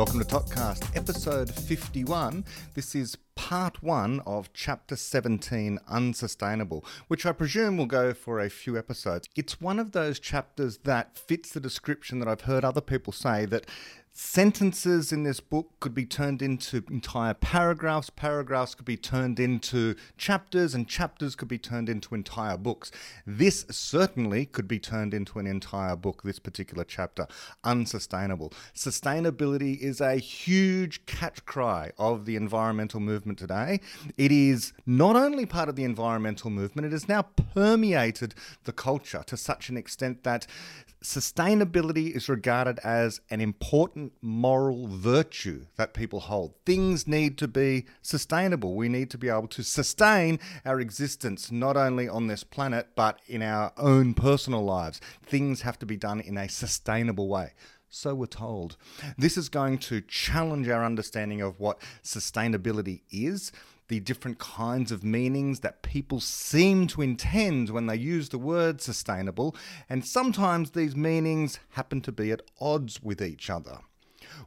Welcome to ToKCast, episode 51. This is part one of chapter 17, Unsustainable, which I presume will go for a few episodes. It's one of those chapters that fits the description that I've heard other people say that sentences in this book could be turned into entire paragraphs, paragraphs could be turned into chapters, and chapters could be turned into entire books. This certainly could be turned into an entire book, this particular chapter. Unsustainable. Sustainability is a huge catch cry of the environmental movement today. It is not only part of the environmental movement, it has now permeated the culture to such an extent that sustainability is regarded as an important moral virtue that people hold. Things need to be sustainable. We need to be able to sustain our existence not only on this planet but in our own personal lives. Things have to be done in a sustainable way. So we're told. This is going to challenge our understanding of what sustainability is the different kinds of meanings that people seem to intend when they use the word sustainable, and sometimes these meanings happen to be at odds with each other.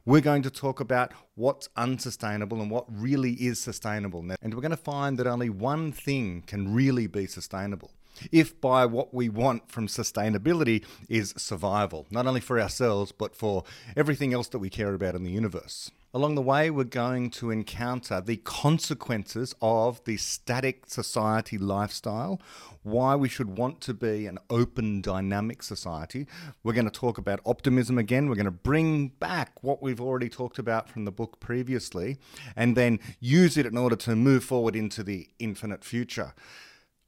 We're going to talk about what's unsustainable and what really is sustainable. And we're going to find that only one thing can really be sustainable. If by what we want from sustainability is survival, not only for ourselves, but for everything else that we care about in the universe. Along the way, we're going to encounter the consequences of the static society lifestyle, why we should want to be an open, dynamic society. We're going to talk about optimism again. We're going to bring back what we've already talked about from the book previously, and then use it in order to move forward into the infinite future.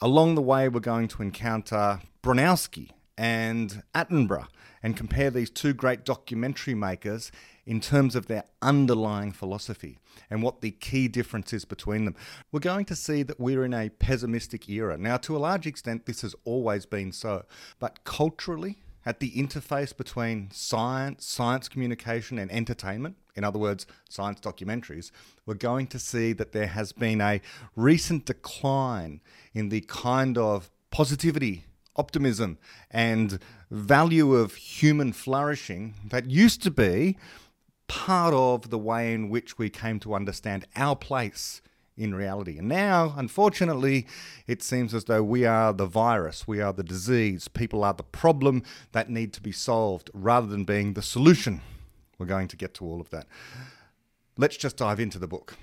Along the way, we're going to encounter Bronowski and Attenborough and compare these two great documentary makers in terms of their underlying philosophy and what the key difference is between them. We're going to see that we're in a pessimistic era. Now, to a large extent, this has always been so, but culturally, at the interface between science, science communication, and entertainment, in other words, science documentaries, we're going to see that there has been a recent decline in the kind of positivity optimism and value of human flourishing that used to be part of the way in which we came to understand our place in reality. And now, unfortunately, it seems as though we are the virus, we are the disease, people are the problem that need to be solved rather than being the solution. We're going to get to all of that. Let's just dive into the book.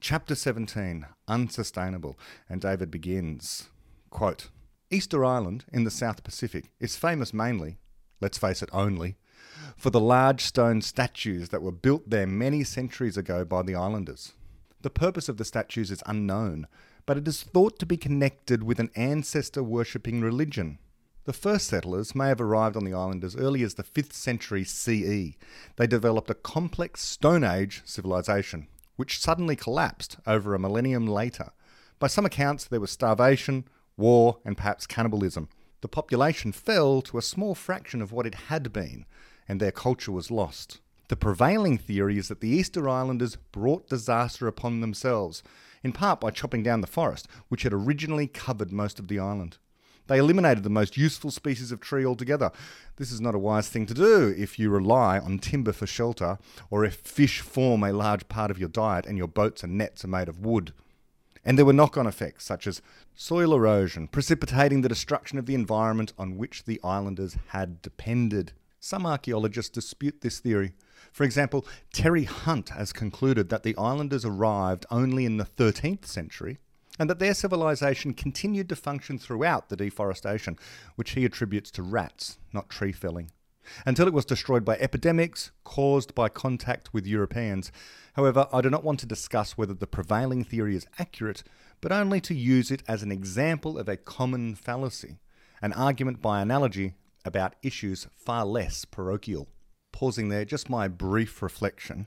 Chapter 17 Unsustainable. And David begins quote, Easter Island in the South Pacific is famous mainly, let's face it, only, for the large stone statues that were built there many centuries ago by the islanders. The purpose of the statues is unknown, but it is thought to be connected with an ancestor worshipping religion. The first settlers may have arrived on the island as early as the 5th century CE. They developed a complex Stone Age civilization, which suddenly collapsed over a millennium later. By some accounts, there was starvation, war, and perhaps cannibalism. The population fell to a small fraction of what it had been, and their culture was lost. The prevailing theory is that the Easter Islanders brought disaster upon themselves, in part by chopping down the forest, which had originally covered most of the island. They eliminated the most useful species of tree altogether. This is not a wise thing to do if you rely on timber for shelter, or if fish form a large part of your diet and your boats and nets are made of wood. And there were knock on effects such as soil erosion, precipitating the destruction of the environment on which the islanders had depended. Some archaeologists dispute this theory. For example, Terry Hunt has concluded that the islanders arrived only in the 13th century and that their civilization continued to function throughout the deforestation, which he attributes to rats, not tree felling until it was destroyed by epidemics caused by contact with Europeans. However, I do not want to discuss whether the prevailing theory is accurate, but only to use it as an example of a common fallacy, an argument by analogy about issues far less parochial. Pausing there, just my brief reflection.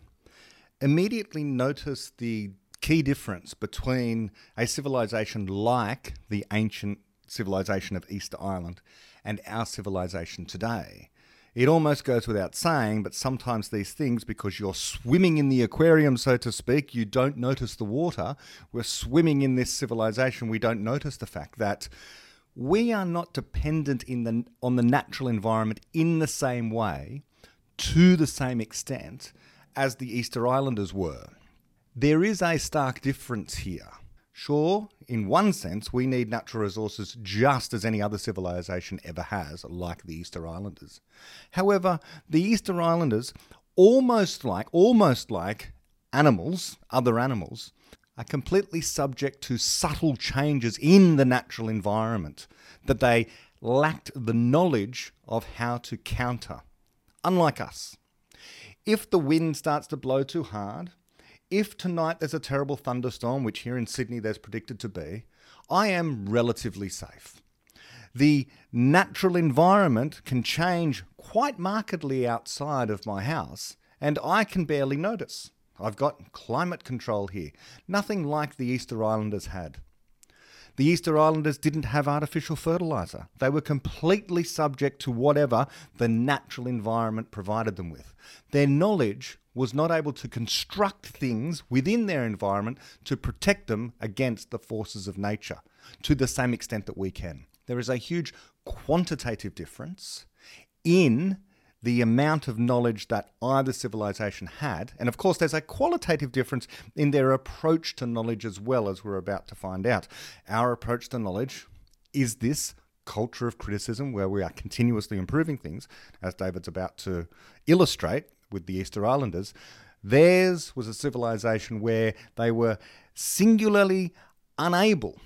Immediately notice the key difference between a civilization like the ancient civilization of Easter Island and our civilization today. It almost goes without saying, but sometimes these things, because you're swimming in the aquarium, so to speak, you don't notice the water. We're swimming in this civilization, we don't notice the fact that we are not dependent in the, on the natural environment in the same way, to the same extent, as the Easter Islanders were. There is a stark difference here. Sure, in one sense, we need natural resources just as any other civilization ever has, like the Easter Islanders. However, the Easter Islanders, almost like, almost like animals, other animals, are completely subject to subtle changes in the natural environment that they lacked the knowledge of how to counter. Unlike us. If the wind starts to blow too hard, if tonight there's a terrible thunderstorm, which here in Sydney there's predicted to be, I am relatively safe. The natural environment can change quite markedly outside of my house, and I can barely notice. I've got climate control here, nothing like the Easter Islanders had. The Easter Islanders didn't have artificial fertiliser. They were completely subject to whatever the natural environment provided them with. Their knowledge was not able to construct things within their environment to protect them against the forces of nature to the same extent that we can. There is a huge quantitative difference in the amount of knowledge that either civilization had. And of course, there's a qualitative difference in their approach to knowledge as well, as we're about to find out. Our approach to knowledge is this culture of criticism where we are continuously improving things, as David's about to illustrate with the Easter Islanders. Theirs was a civilization where they were singularly unable,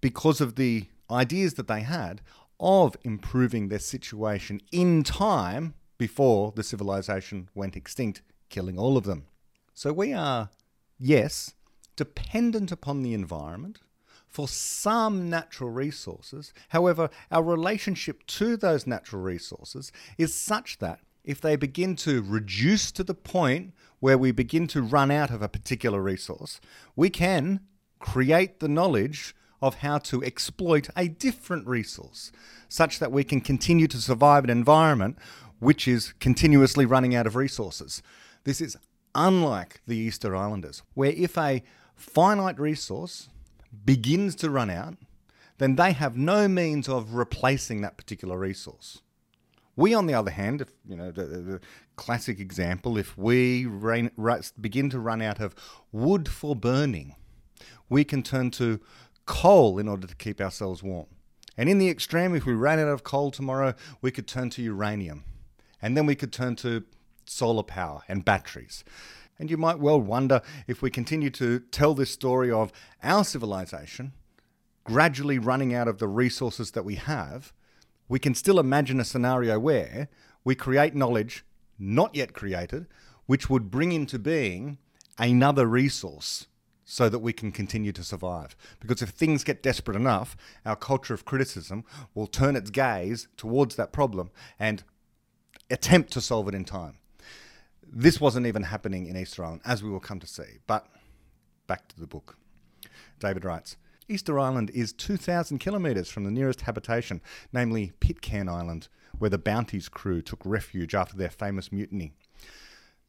because of the ideas that they had, of improving their situation in time before the civilization went extinct, killing all of them. So we are, yes, dependent upon the environment for some natural resources. However, our relationship to those natural resources is such that if they begin to reduce to the point where we begin to run out of a particular resource, we can create the knowledge of how to exploit a different resource such that we can continue to survive an environment which is continuously running out of resources. This is unlike the Easter Islanders, where if a finite resource begins to run out, then they have no means of replacing that particular resource. We, on the other hand, if you know the, the classic example, if we rain, begin to run out of wood for burning, we can turn to coal in order to keep ourselves warm. And in the extreme, if we ran out of coal tomorrow, we could turn to uranium. And then we could turn to solar power and batteries. And you might well wonder if we continue to tell this story of our civilization gradually running out of the resources that we have, we can still imagine a scenario where we create knowledge not yet created, which would bring into being another resource so that we can continue to survive. Because if things get desperate enough, our culture of criticism will turn its gaze towards that problem and attempt to solve it in time. This wasn't even happening in Easter Island, as we will come to see. But back to the book. David writes Easter Island is 2,000 kilometres from the nearest habitation, namely Pitcairn Island, where the Bounty's crew took refuge after their famous mutiny.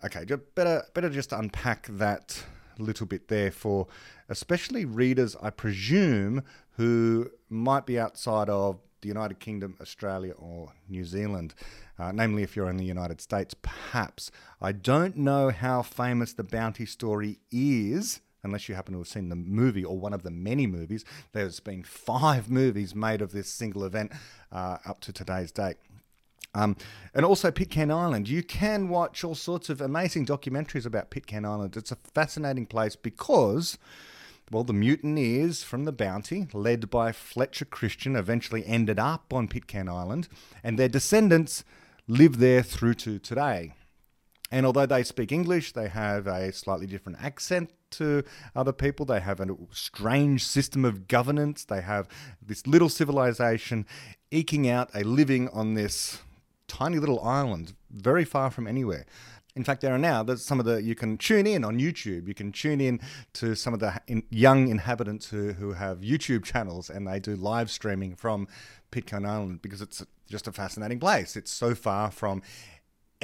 Okay, better, better just unpack that little bit there for especially readers, I presume, who might be outside of the United Kingdom, Australia, or New Zealand uh, namely if you're in the United States, perhaps. I don't know how famous the bounty story is, unless you happen to have seen the movie or one of the many movies. There's been five movies made of this single event uh, up to today's date. Um, and also Pitcairn Island. You can watch all sorts of amazing documentaries about Pitcairn Island. It's a fascinating place because well, the mutineers from the Bounty, led by Fletcher Christian, eventually ended up on Pitcairn Island, and their descendants live there through to today. And although they speak English, they have a slightly different accent to other people. They have a strange system of governance. They have this little civilization eking out a living on this tiny little island, very far from anywhere. In fact, there are now there's some of the you can tune in on YouTube. You can tune in to some of the young inhabitants who who have YouTube channels and they do live streaming from Pitcairn Island because it's just a fascinating place. It's so far from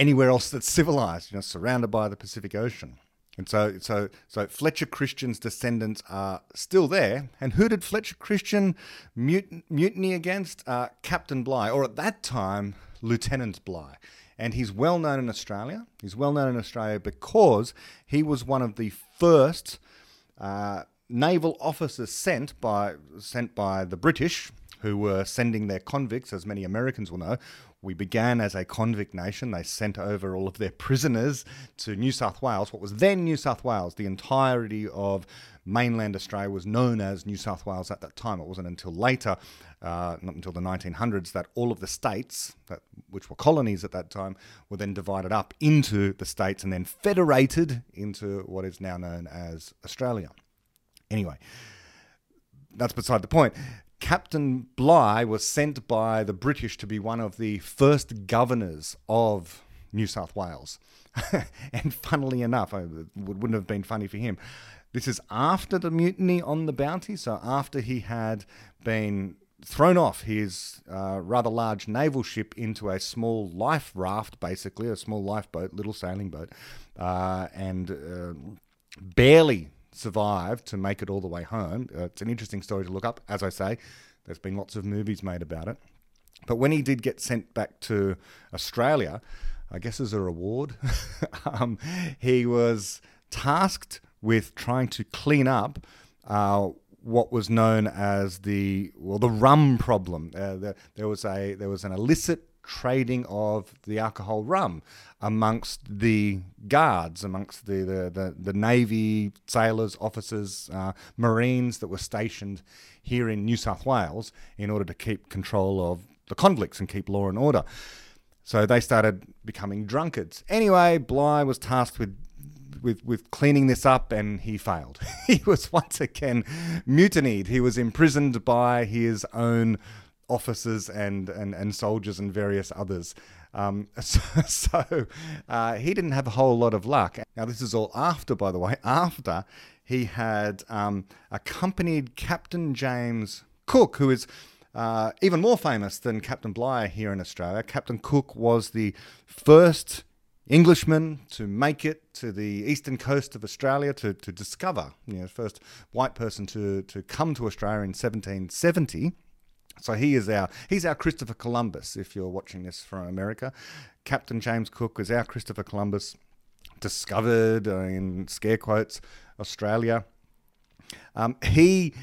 anywhere else that's civilized, you know, surrounded by the Pacific Ocean. And so, so, so Fletcher Christian's descendants are still there. And who did Fletcher Christian mut- mutiny against? Uh, Captain Bligh, or at that time, Lieutenant Bligh. And he's well known in Australia. He's well known in Australia because he was one of the first uh, naval officers sent by sent by the British, who were sending their convicts, as many Americans will know. We began as a convict nation. They sent over all of their prisoners to New South Wales, what was then New South Wales. The entirety of mainland Australia was known as New South Wales at that time. It wasn't until later, uh, not until the 1900s, that all of the states, that, which were colonies at that time, were then divided up into the states and then federated into what is now known as Australia. Anyway, that's beside the point. Captain Bligh was sent by the British to be one of the first governors of New South Wales. and funnily enough, it wouldn't have been funny for him. This is after the mutiny on the Bounty, so after he had been thrown off his uh, rather large naval ship into a small life raft, basically, a small lifeboat, little sailing boat, uh, and uh, barely survived to make it all the way home. Uh, it's an interesting story to look up. As I say, there's been lots of movies made about it. But when he did get sent back to Australia, I guess as a reward, um, he was tasked with trying to clean up uh, what was known as the well the rum problem. Uh, the, there was a there was an illicit trading of the alcohol rum amongst the guards, amongst the, the, the, the Navy sailors, officers, uh, Marines that were stationed here in New South Wales in order to keep control of the convicts and keep law and order. So they started becoming drunkards. Anyway, Bligh was tasked with with with cleaning this up and he failed. he was once again mutinied. He was imprisoned by his own officers and, and, and soldiers and various others. Um, so, so uh, he didn't have a whole lot of luck. Now, this is all after, by the way, after he had um, accompanied Captain James Cook, who is uh, even more famous than Captain Bligh here in Australia. Captain Cook was the first Englishman to make it to the eastern coast of Australia to, to discover, you know, first white person to, to come to Australia in 1770. So he is our he's our Christopher Columbus. If you're watching this from America, Captain James Cook is our Christopher Columbus. Discovered uh, in scare quotes Australia. Um, he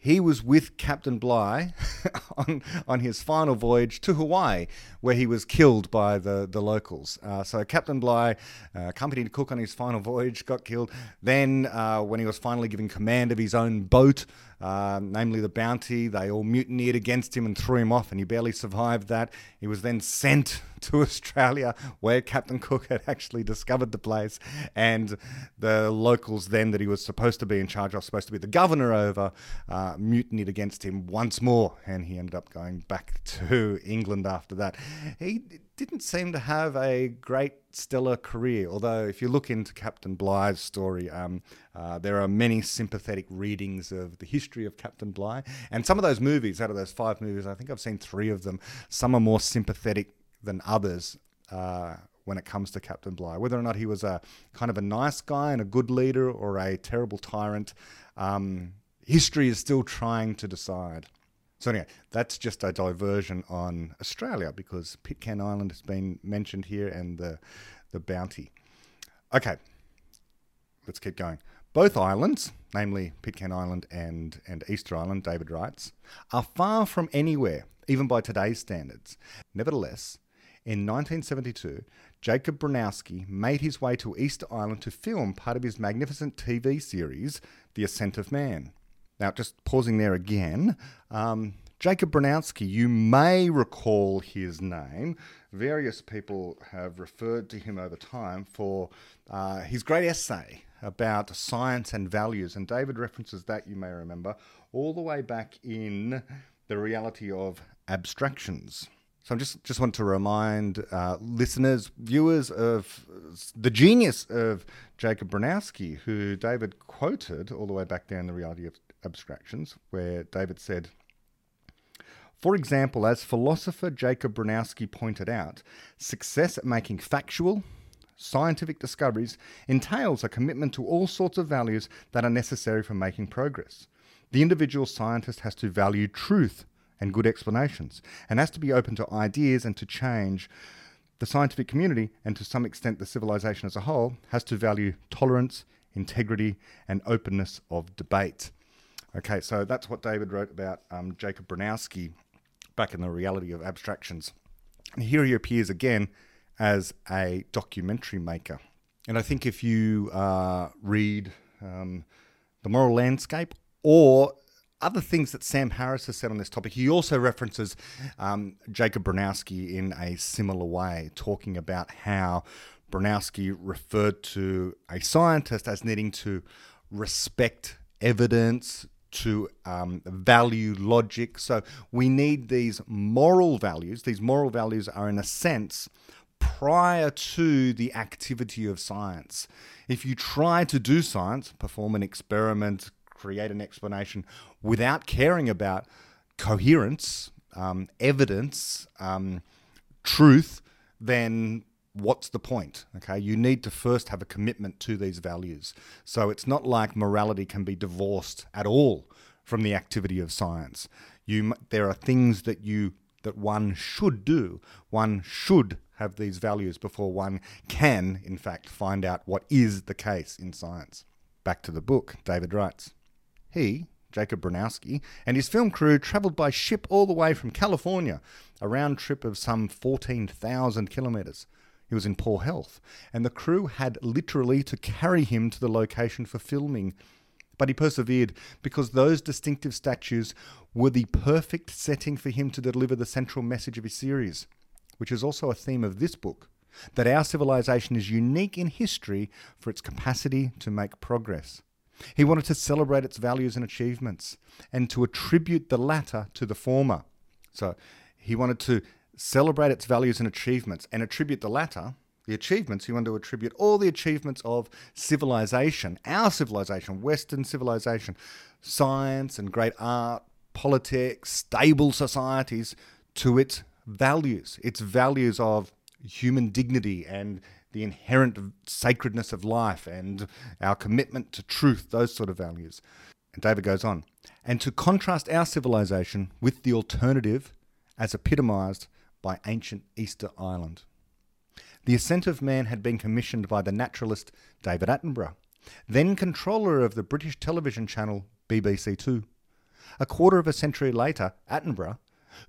he was with Captain Bligh on, on his final voyage to Hawaii, where he was killed by the, the locals. Uh, so Captain Bligh uh, accompanied Cook on his final voyage, got killed. Then, uh, when he was finally given command of his own boat, uh, namely the Bounty. They all mutineered against him and threw him off, and he barely survived that. He was then sent to Australia, where Captain Cook had actually discovered the place, and the locals then that he was supposed to be in charge of, supposed to be the governor over, uh, mutinied against him once more, and he ended up going back to England after that. He didn't seem to have a great stellar career. Although, if you look into Captain Bligh's story, um, uh, there are many sympathetic readings of the history of Captain Bligh. And some of those movies, out of those five movies, I think I've seen three of them. Some are more sympathetic than others. Uh, when it comes to Captain Bligh, whether or not he was a kind of a nice guy and a good leader or a terrible tyrant, um, history is still trying to decide. So anyway, that's just a diversion on Australia because Pitcairn Island has been mentioned here and the the bounty. Okay, let's keep going. Both islands, namely Pitcairn Island and, and Easter Island, David writes, are far from anywhere, even by today's standards. Nevertheless, in 1972, Jacob Bronowski made his way to Easter Island to film part of his magnificent TV series, The Ascent of Man. Now, just pausing there again, um, Jacob Bronowski, you may recall his name. Various people have referred to him over time for uh, his great essay about science and values. And David references that, you may remember, all the way back in The Reality of Abstractions. So I just just want to remind uh, listeners, viewers of the genius of Jacob Bronowski, who David quoted all the way back in the reality of abstractions, where David said, for example, as philosopher Jacob Bronowski pointed out, success at making factual, scientific discoveries entails a commitment to all sorts of values that are necessary for making progress. The individual scientist has to value truth and good explanations, and has to be open to ideas and to change. The scientific community, and to some extent the civilization as a whole, has to value tolerance, integrity, and openness of debate. Okay, so that's what David wrote about um, Jacob Bronowski back in the reality of abstractions. And here he appears again as a documentary maker. And I think if you uh, read um, The Moral Landscape or other things that Sam Harris has said on this topic, he also references um, Jacob Bronowski in a similar way, talking about how Bronowski referred to a scientist as needing to respect evidence, to um, value logic. So we need these moral values. These moral values are, in a sense, prior to the activity of science. If you try to do science, perform an experiment, create an explanation without caring about coherence, um, evidence, um, truth, then what's the point? Okay, you need to first have a commitment to these values. So it's not like morality can be divorced at all from the activity of science. You, there are things that you that one should do. One should have these values before one can, in fact, find out what is the case in science. Back to the book, David writes. He, Jacob Bronowski, and his film crew travelled by ship all the way from California, a round trip of some 14,000 kilometres. He was in poor health, and the crew had literally to carry him to the location for filming. But he persevered because those distinctive statues were the perfect setting for him to deliver the central message of his series, which is also a theme of this book that our civilization is unique in history for its capacity to make progress. He wanted to celebrate its values and achievements and to attribute the latter to the former. So he wanted to celebrate its values and achievements, and attribute the latter, the achievements, you want to attribute all the achievements of civilization, our civilization, Western civilization, science and great art, politics, stable societies, to its values, its values of human dignity and the inherent sacredness of life and our commitment to truth, those sort of values. And David goes on, and to contrast our civilization with the alternative as epitomized by ancient Easter Island. The Ascent of Man had been commissioned by the naturalist David Attenborough, then controller of the British television channel BBC Two. A quarter of a century later, Attenborough,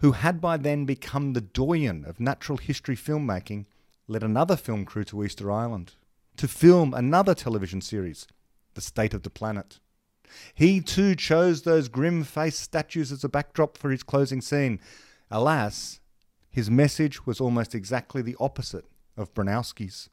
who had by then become the doyen of natural history filmmaking, led another film crew to Easter Island to film another television series, The State of the Planet. He too chose those grim faced statues as a backdrop for his closing scene. Alas, his message was almost exactly the opposite of Bronowski's.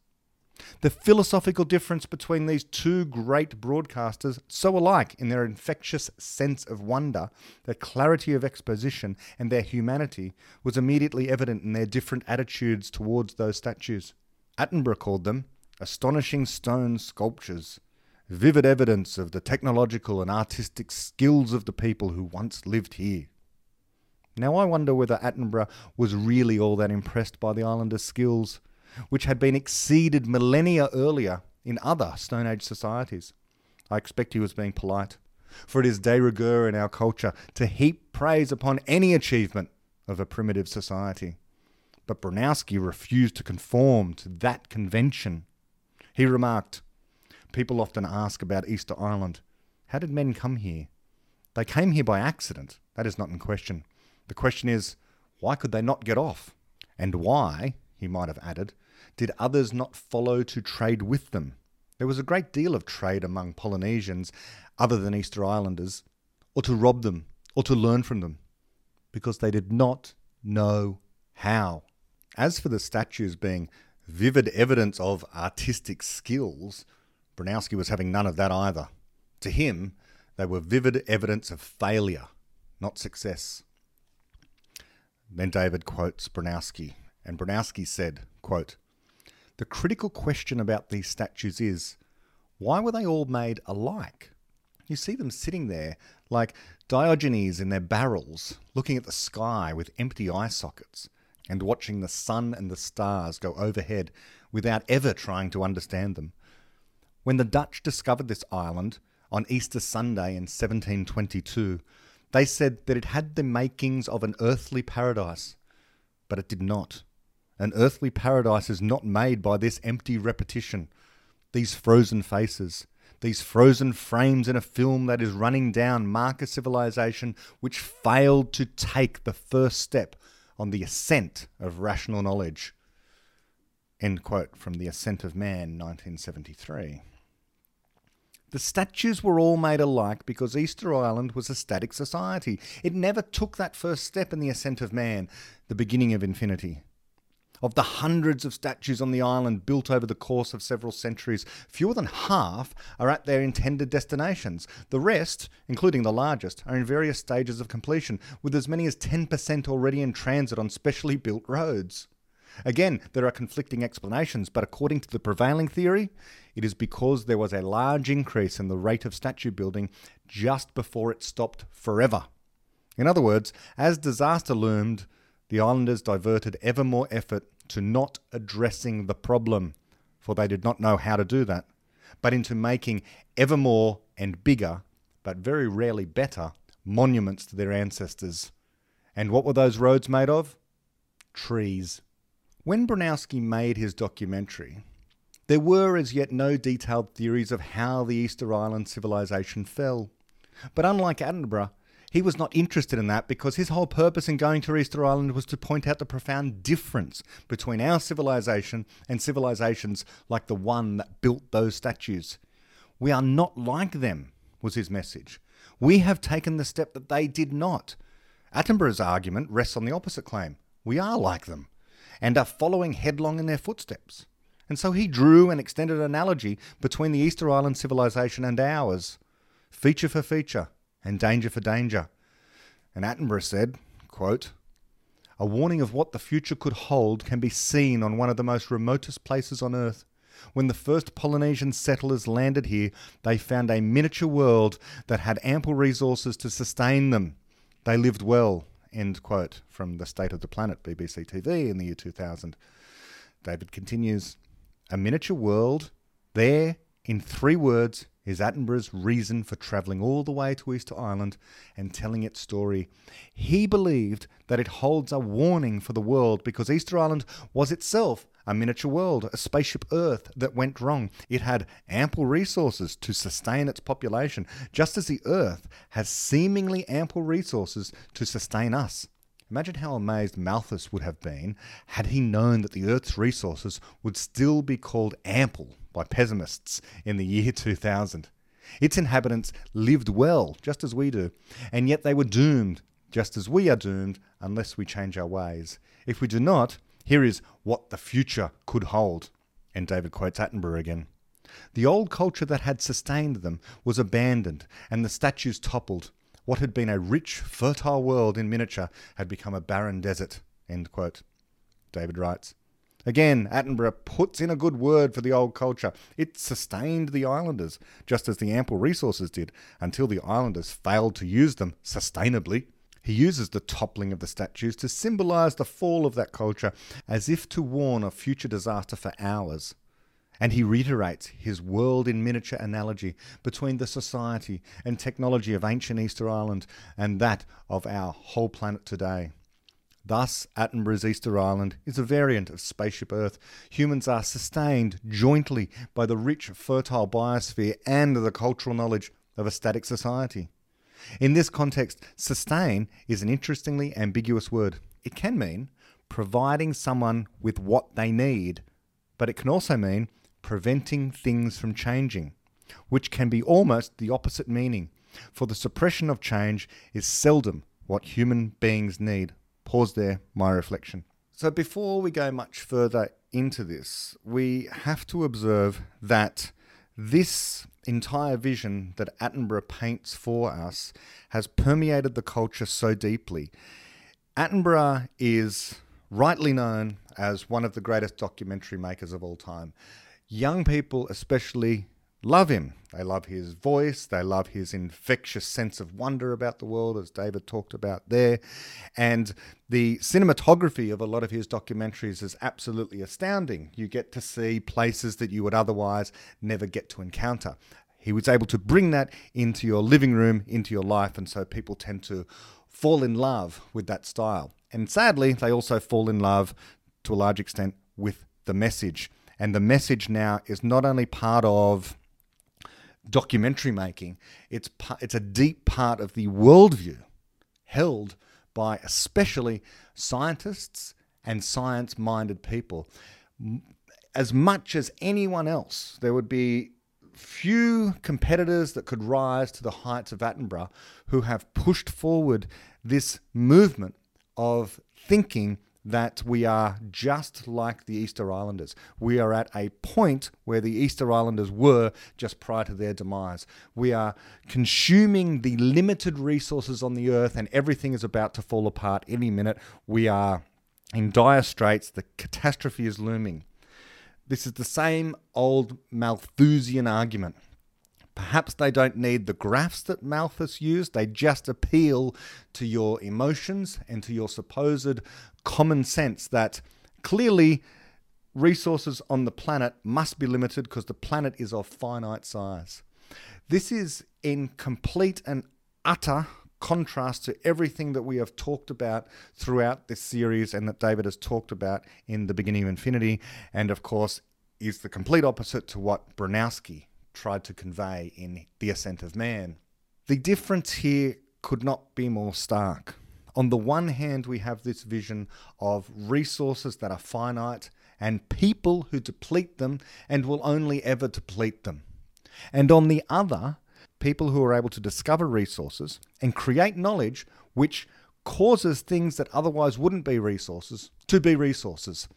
The philosophical difference between these two great broadcasters, so alike in their infectious sense of wonder, their clarity of exposition, and their humanity, was immediately evident in their different attitudes towards those statues. Attenborough called them astonishing stone sculptures, vivid evidence of the technological and artistic skills of the people who once lived here. Now I wonder whether Attenborough was really all that impressed by the islanders' skills, which had been exceeded millennia earlier in other Stone Age societies. I expect he was being polite, for it is de rigueur in our culture to heap praise upon any achievement of a primitive society. But Bronowski refused to conform to that convention. He remarked, People often ask about Easter Island. How did men come here? They came here by accident. That is not in question. The question is, why could they not get off? And why, he might have added, did others not follow to trade with them? There was a great deal of trade among Polynesians, other than Easter Islanders, or to rob them, or to learn from them, because they did not know how. As for the statues being vivid evidence of artistic skills, Bronowski was having none of that either. To him, they were vivid evidence of failure, not success. Then David quotes Bronowski, and Bronowski said, quote, The critical question about these statues is, why were they all made alike? You see them sitting there like Diogenes in their barrels, looking at the sky with empty eye sockets, and watching the sun and the stars go overhead without ever trying to understand them. When the Dutch discovered this island on Easter Sunday in 1722, They said that it had the makings of an earthly paradise, but it did not. An earthly paradise is not made by this empty repetition, these frozen faces, these frozen frames in a film that is running down mark a civilization which failed to take the first step on the ascent of rational knowledge. End quote from The Ascent of Man, 1973. The statues were all made alike because Easter Island was a static society. It never took that first step in the ascent of man, the beginning of infinity. Of the hundreds of statues on the island built over the course of several centuries, fewer than half are at their intended destinations. The rest, including the largest, are in various stages of completion, with as many as 10% already in transit on specially built roads. Again, there are conflicting explanations, but according to the prevailing theory, it is because there was a large increase in the rate of statue building just before it stopped forever. In other words, as disaster loomed, the islanders diverted ever more effort to not addressing the problem, for they did not know how to do that, but into making ever more and bigger, but very rarely better, monuments to their ancestors. And what were those roads made of? Trees. When Bronowski made his documentary, there were as yet no detailed theories of how the Easter Island civilization fell. But unlike Attenborough, he was not interested in that because his whole purpose in going to Easter Island was to point out the profound difference between our civilization and civilizations like the one that built those statues. We are not like them, was his message. We have taken the step that they did not. Attenborough's argument rests on the opposite claim. We are like them and are following headlong in their footsteps. And so he drew an extended analogy between the Easter Island civilization and ours, feature for feature, and danger for danger. And Attenborough said, quote, A warning of what the future could hold can be seen on one of the most remotest places on earth. When the first Polynesian settlers landed here, they found a miniature world that had ample resources to sustain them. They lived well. End quote from The State of the Planet, BBC TV, in the year 2000. David continues A miniature world, there, in three words, is Attenborough's reason for travelling all the way to Easter Island and telling its story. He believed that it holds a warning for the world because Easter Island was itself a miniature world, a spaceship Earth that went wrong. It had ample resources to sustain its population, just as the Earth has seemingly ample resources to sustain us. Imagine how amazed Malthus would have been had he known that the Earth's resources would still be called ample by pessimists in the year 2000. Its inhabitants lived well, just as we do, and yet they were doomed, just as we are doomed, unless we change our ways. If we do not, here is what the future could hold. And David quotes Attenborough again. The old culture that had sustained them was abandoned, and the statues toppled. What had been a rich, fertile world in miniature had become a barren desert. David writes. Again, Attenborough puts in a good word for the old culture. It sustained the islanders, just as the ample resources did, until the islanders failed to use them sustainably. He uses the toppling of the statues to symbolize the fall of that culture, as if to warn of future disaster for ours. And he reiterates his world in miniature analogy between the society and technology of ancient Easter Island and that of our whole planet today. Thus, Attenborough's Easter Island is a variant of Spaceship Earth. Humans are sustained jointly by the rich, fertile biosphere and the cultural knowledge of a static society. In this context, sustain is an interestingly ambiguous word. It can mean providing someone with what they need, but it can also mean preventing things from changing, which can be almost the opposite meaning, for the suppression of change is seldom what human beings need. Pause there, my reflection. So, before we go much further into this, we have to observe that this entire vision that Attenborough paints for us has permeated the culture so deeply. Attenborough is rightly known as one of the greatest documentary makers of all time. Young people, especially, love him. They love his voice. They love his infectious sense of wonder about the world, as David talked about there. And the cinematography of a lot of his documentaries is absolutely astounding. You get to see places that you would otherwise never get to encounter. he was able to bring that into your living room, into your life, and so people tend to fall in love with that style. And sadly, they also fall in love to a large extent with the message. And the message now is not only part of documentary making, it's, it's a deep part of the worldview held by especially scientists and science minded people. As much as anyone else, there would be few competitors that could rise to the heights of Attenborough who have pushed forward this movement of thinking that we are just like the Easter Islanders. We are at a point where the Easter Islanders were just prior to their demise. We are consuming the limited resources on the earth, and everything is about to fall apart any minute. We are in dire straits. The catastrophe is looming. This is the same old Malthusian argument. Perhaps they don't need the graphs that Malthus used, they just appeal to your emotions and to your supposed common sense that clearly resources on the planet must be limited because the planet is of finite size. This is in complete and utter contrast to everything that we have talked about throughout this series and that David has talked about in The Beginning of Infinity, and of course, is the complete opposite to what Bronowski tried to convey in The Ascent of Man. The difference here could not be more stark. On the one hand, we have this vision of resources that are finite and people who deplete them and will only ever deplete them. And on the other, people who are able to discover resources and create knowledge which causes things that otherwise wouldn't be resources to be resources,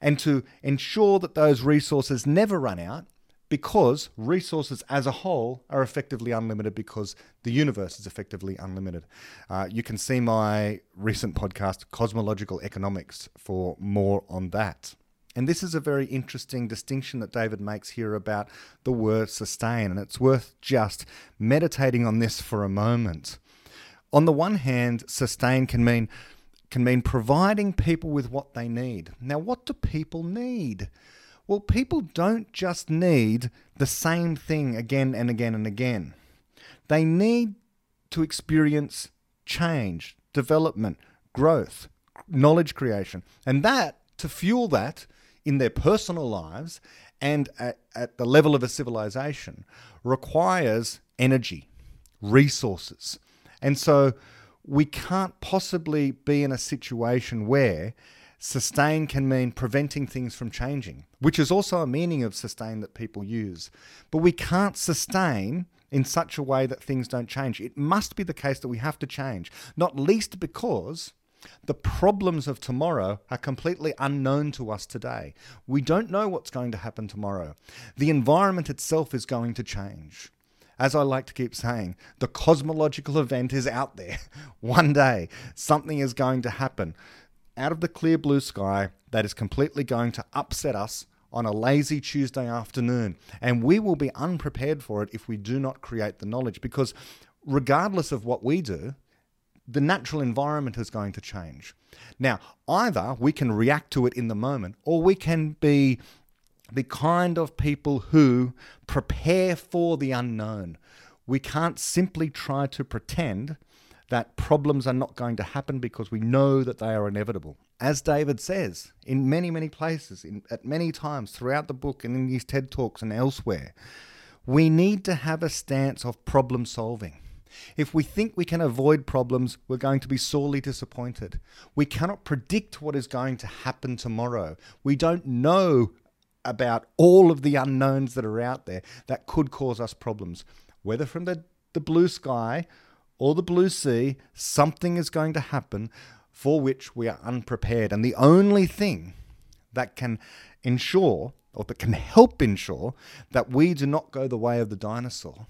and to ensure that those resources never run out because resources as a whole are effectively unlimited because the universe is effectively unlimited. Uh, you can see my recent podcast, Cosmological Economics, for more on that. And this is a very interesting distinction that David makes here about the word sustain, and it's worth just meditating on this for a moment. On the one hand, sustain can mean can mean providing people with what they need. Now, what do people need? Well, people don't just need the same thing again and again and again. They need to experience change, development, growth, knowledge creation. And that, to fuel that, in their personal lives and at, at the level of a civilization requires energy, resources. And so we can't possibly be in a situation where sustain can mean preventing things from changing, which is also a meaning of sustain that people use. But we can't sustain in such a way that things don't change. It must be the case that we have to change, not least because the problems of tomorrow are completely unknown to us today. We don't know what's going to happen tomorrow. The environment itself is going to change. As I like to keep saying, the cosmological event is out there. One day, something is going to happen out of the clear blue sky that is completely going to upset us on a lazy Tuesday afternoon. And we will be unprepared for it if we do not create the knowledge because, regardless of what we do, the natural environment is going to change. Now, either we can react to it in the moment, or we can be the kind of people who prepare for the unknown. We can't simply try to pretend that problems are not going to happen because we know that they are inevitable. As David says in many, many places, in, at many times throughout the book and in these TED Talks and elsewhere, we need to have a stance of problem solving. If we think we can avoid problems, we're going to be sorely disappointed. We cannot predict what is going to happen tomorrow. We don't know about all of the unknowns that are out there that could cause us problems, whether from the, the blue sky or the blue sea, something is going to happen for which we are unprepared. And the only thing that can ensure or that can help ensure that we do not go the way of the dinosaur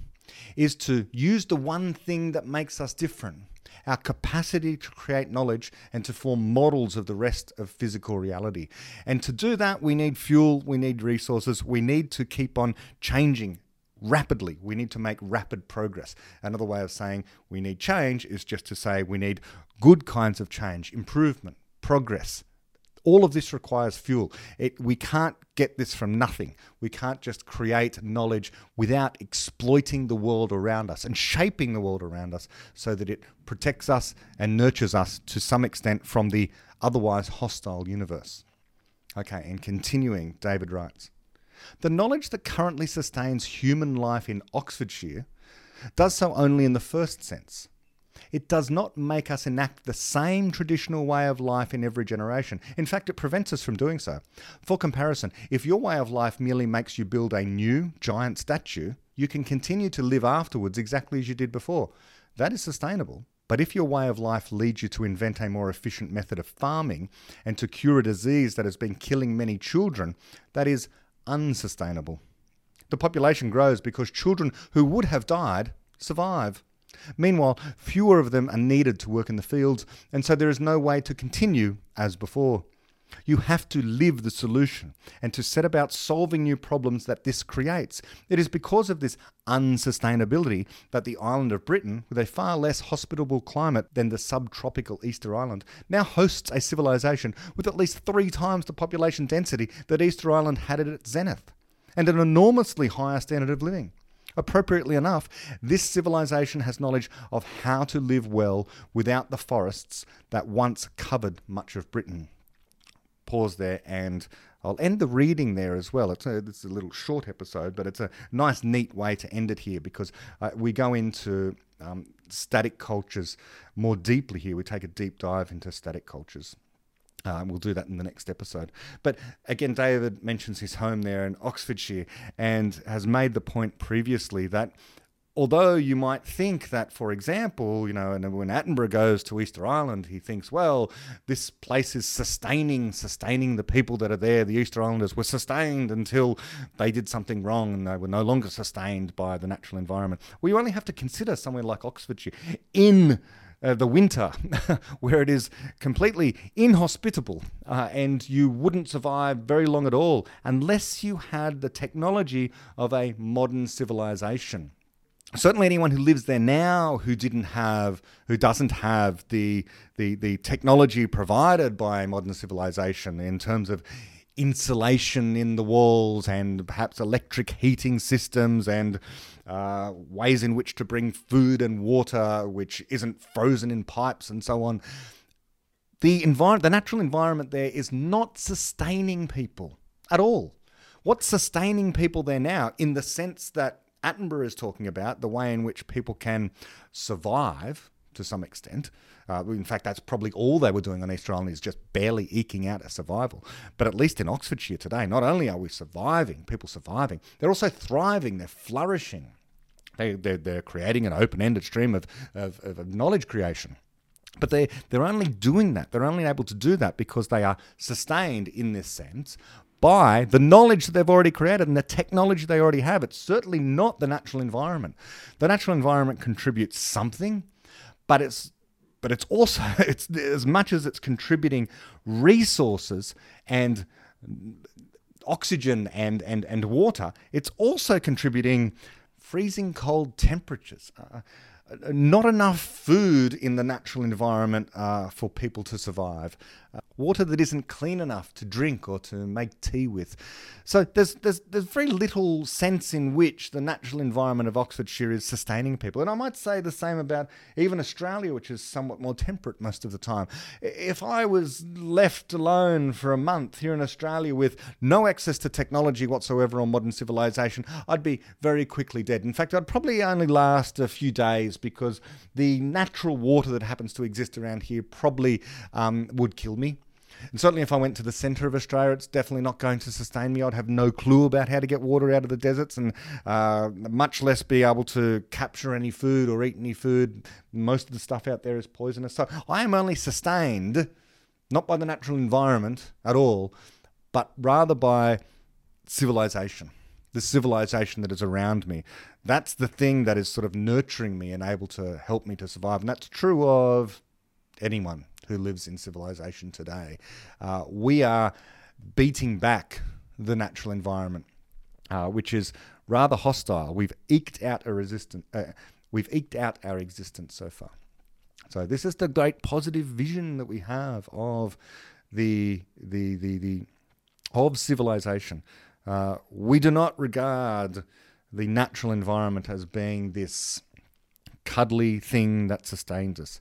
is to use the one thing that makes us different our capacity to create knowledge and to form models of the rest of physical reality. And to do that, we need fuel, we need resources, we need to keep on changing rapidly. We need to make rapid progress. Another way of saying we need change is just to say we need good kinds of change, improvement, progress. All of this requires fuel. It, we can't get this from nothing. We can't just create knowledge without exploiting the world around us and shaping the world around us so that it protects us and nurtures us to some extent from the otherwise hostile universe. Okay, and continuing, David writes The knowledge that currently sustains human life in Oxfordshire does so only in the first sense it does not make us enact the same traditional way of life in every generation. In fact, it prevents us from doing so. For comparison, if your way of life merely makes you build a new giant statue, you can continue to live afterwards exactly as you did before. That is sustainable. But if your way of life leads you to invent a more efficient method of farming and to cure a disease that has been killing many children, that is unsustainable. The population grows because children who would have died survive. Meanwhile, fewer of them are needed to work in the fields, and so there is no way to continue as before. You have to live the solution and to set about solving new problems that this creates. It is because of this unsustainability that the island of Britain, with a far less hospitable climate than the subtropical Easter Island, now hosts a civilization with at least three times the population density that Easter Island had at its zenith, and an enormously higher standard of living. Appropriately enough, this civilization has knowledge of how to live well without the forests that once covered much of Britain. Pause there and I'll end the reading there as well. It's a, it's a little short episode, but it's a nice, neat way to end it here because uh, we go into um, static cultures more deeply here. We take a deep dive into static cultures. Uh, we'll do that in the next episode. But again, David mentions his home there in Oxfordshire and has made the point previously that although you might think that, for example, you know, and when Attenborough goes to Easter Island, he thinks, well, this place is sustaining, sustaining the people that are there. The Easter Islanders were sustained until they did something wrong and they were no longer sustained by the natural environment. Well, you only have to consider somewhere like Oxfordshire in uh, the winter, where it is completely inhospitable uh, and you wouldn't survive very long at all unless you had the technology of a modern civilization. Certainly, anyone who lives there now who didn't have, who doesn't have the the the technology provided by modern civilization in terms of insulation in the walls and perhaps electric heating systems and uh, ways in which to bring food and water which isn't frozen in pipes and so on. The environment, the natural environment there is not sustaining people at all. What's sustaining people there now, in the sense that Attenborough is talking about, the way in which people can survive to some extent, uh, in fact, that's probably all they were doing on Easter Island is just barely eking out a survival. But at least in Oxfordshire today, not only are we surviving, people surviving, they're also thriving, they're flourishing. They, they're, they're creating an open ended stream of, of, of knowledge creation. But they, they're only doing that. They're only able to do that because they are sustained in this sense by the knowledge that they've already created and the technology they already have. It's certainly not the natural environment. The natural environment contributes something, but it's but it's also it's as much as it's contributing resources and oxygen and and and water it's also contributing freezing cold temperatures uh, not enough food in the natural environment uh, for people to survive. Water that isn't clean enough to drink or to make tea with. So there's, there's, there's very little sense in which the natural environment of Oxfordshire is sustaining people. And I might say the same about even Australia, which is somewhat more temperate most of the time. If I was left alone for a month here in Australia with no access to technology whatsoever or modern civilization, I'd be very quickly dead. In fact, I'd probably only last a few days because the natural water that happens to exist around here probably um, would kill me. And certainly, if I went to the centre of Australia, it's definitely not going to sustain me. I'd have no clue about how to get water out of the deserts and uh, much less be able to capture any food or eat any food. Most of the stuff out there is poisonous. So I am only sustained not by the natural environment at all, but rather by civilization the civilization that is around me. That's the thing that is sort of nurturing me and able to help me to survive. And that's true of anyone who lives in civilization today. Uh, we are beating back the natural environment, uh, which is rather hostile. We've eked out a resistance. Uh, we've eked out our existence so far. So this is the great positive vision that we have of the the the the of civilization. Uh, we do not regard the natural environment as being this cuddly thing that sustains us.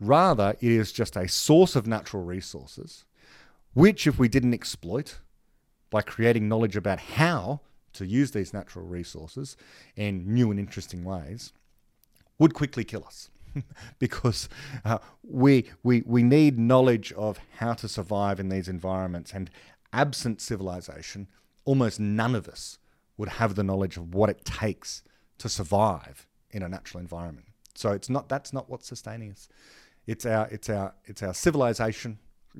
Rather, it is just a source of natural resources, which, if we didn't exploit by creating knowledge about how to use these natural resources in new and interesting ways, would quickly kill us. because uh, we, we, we need knowledge of how to survive in these environments. And absent civilization, almost none of us would have the knowledge of what it takes to survive in a natural environment. So it's not that's not what's sustaining us. It's our it's our it's our civilization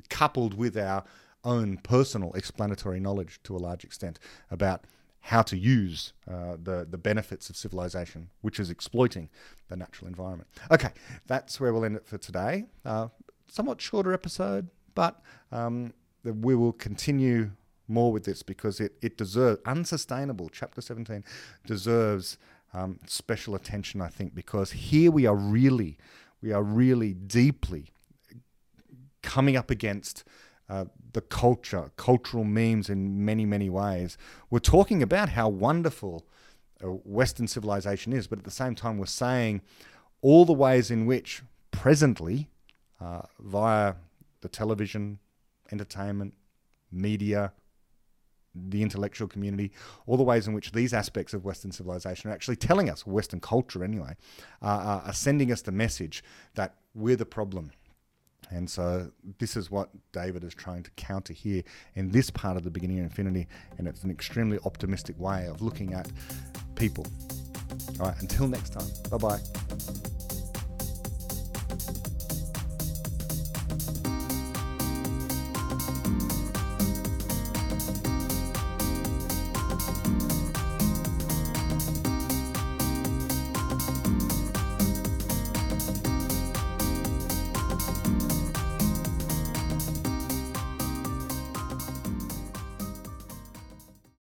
coupled with our own personal explanatory knowledge to a large extent about how to use uh, the the benefits of civilization, which is exploiting the natural environment. Okay, that's where we'll end it for today. Uh, somewhat shorter episode, but um, we will continue more with this because it it deserves unsustainable. Chapter seventeen deserves um, special attention, I think, because here we are really we are really deeply coming up against uh, the culture, cultural memes in many, many ways. We're talking about how wonderful uh, Western civilization is, but at the same time, we're saying all the ways in which presently, uh, via the television, entertainment, media, the intellectual community, all the ways in which these aspects of Western civilization are actually telling us, Western culture anyway, uh, are sending us the message that we're the problem. And so this is what David is trying to counter here in this part of the beginning of infinity, and it's an extremely optimistic way of looking at people. All right, until next time, bye bye.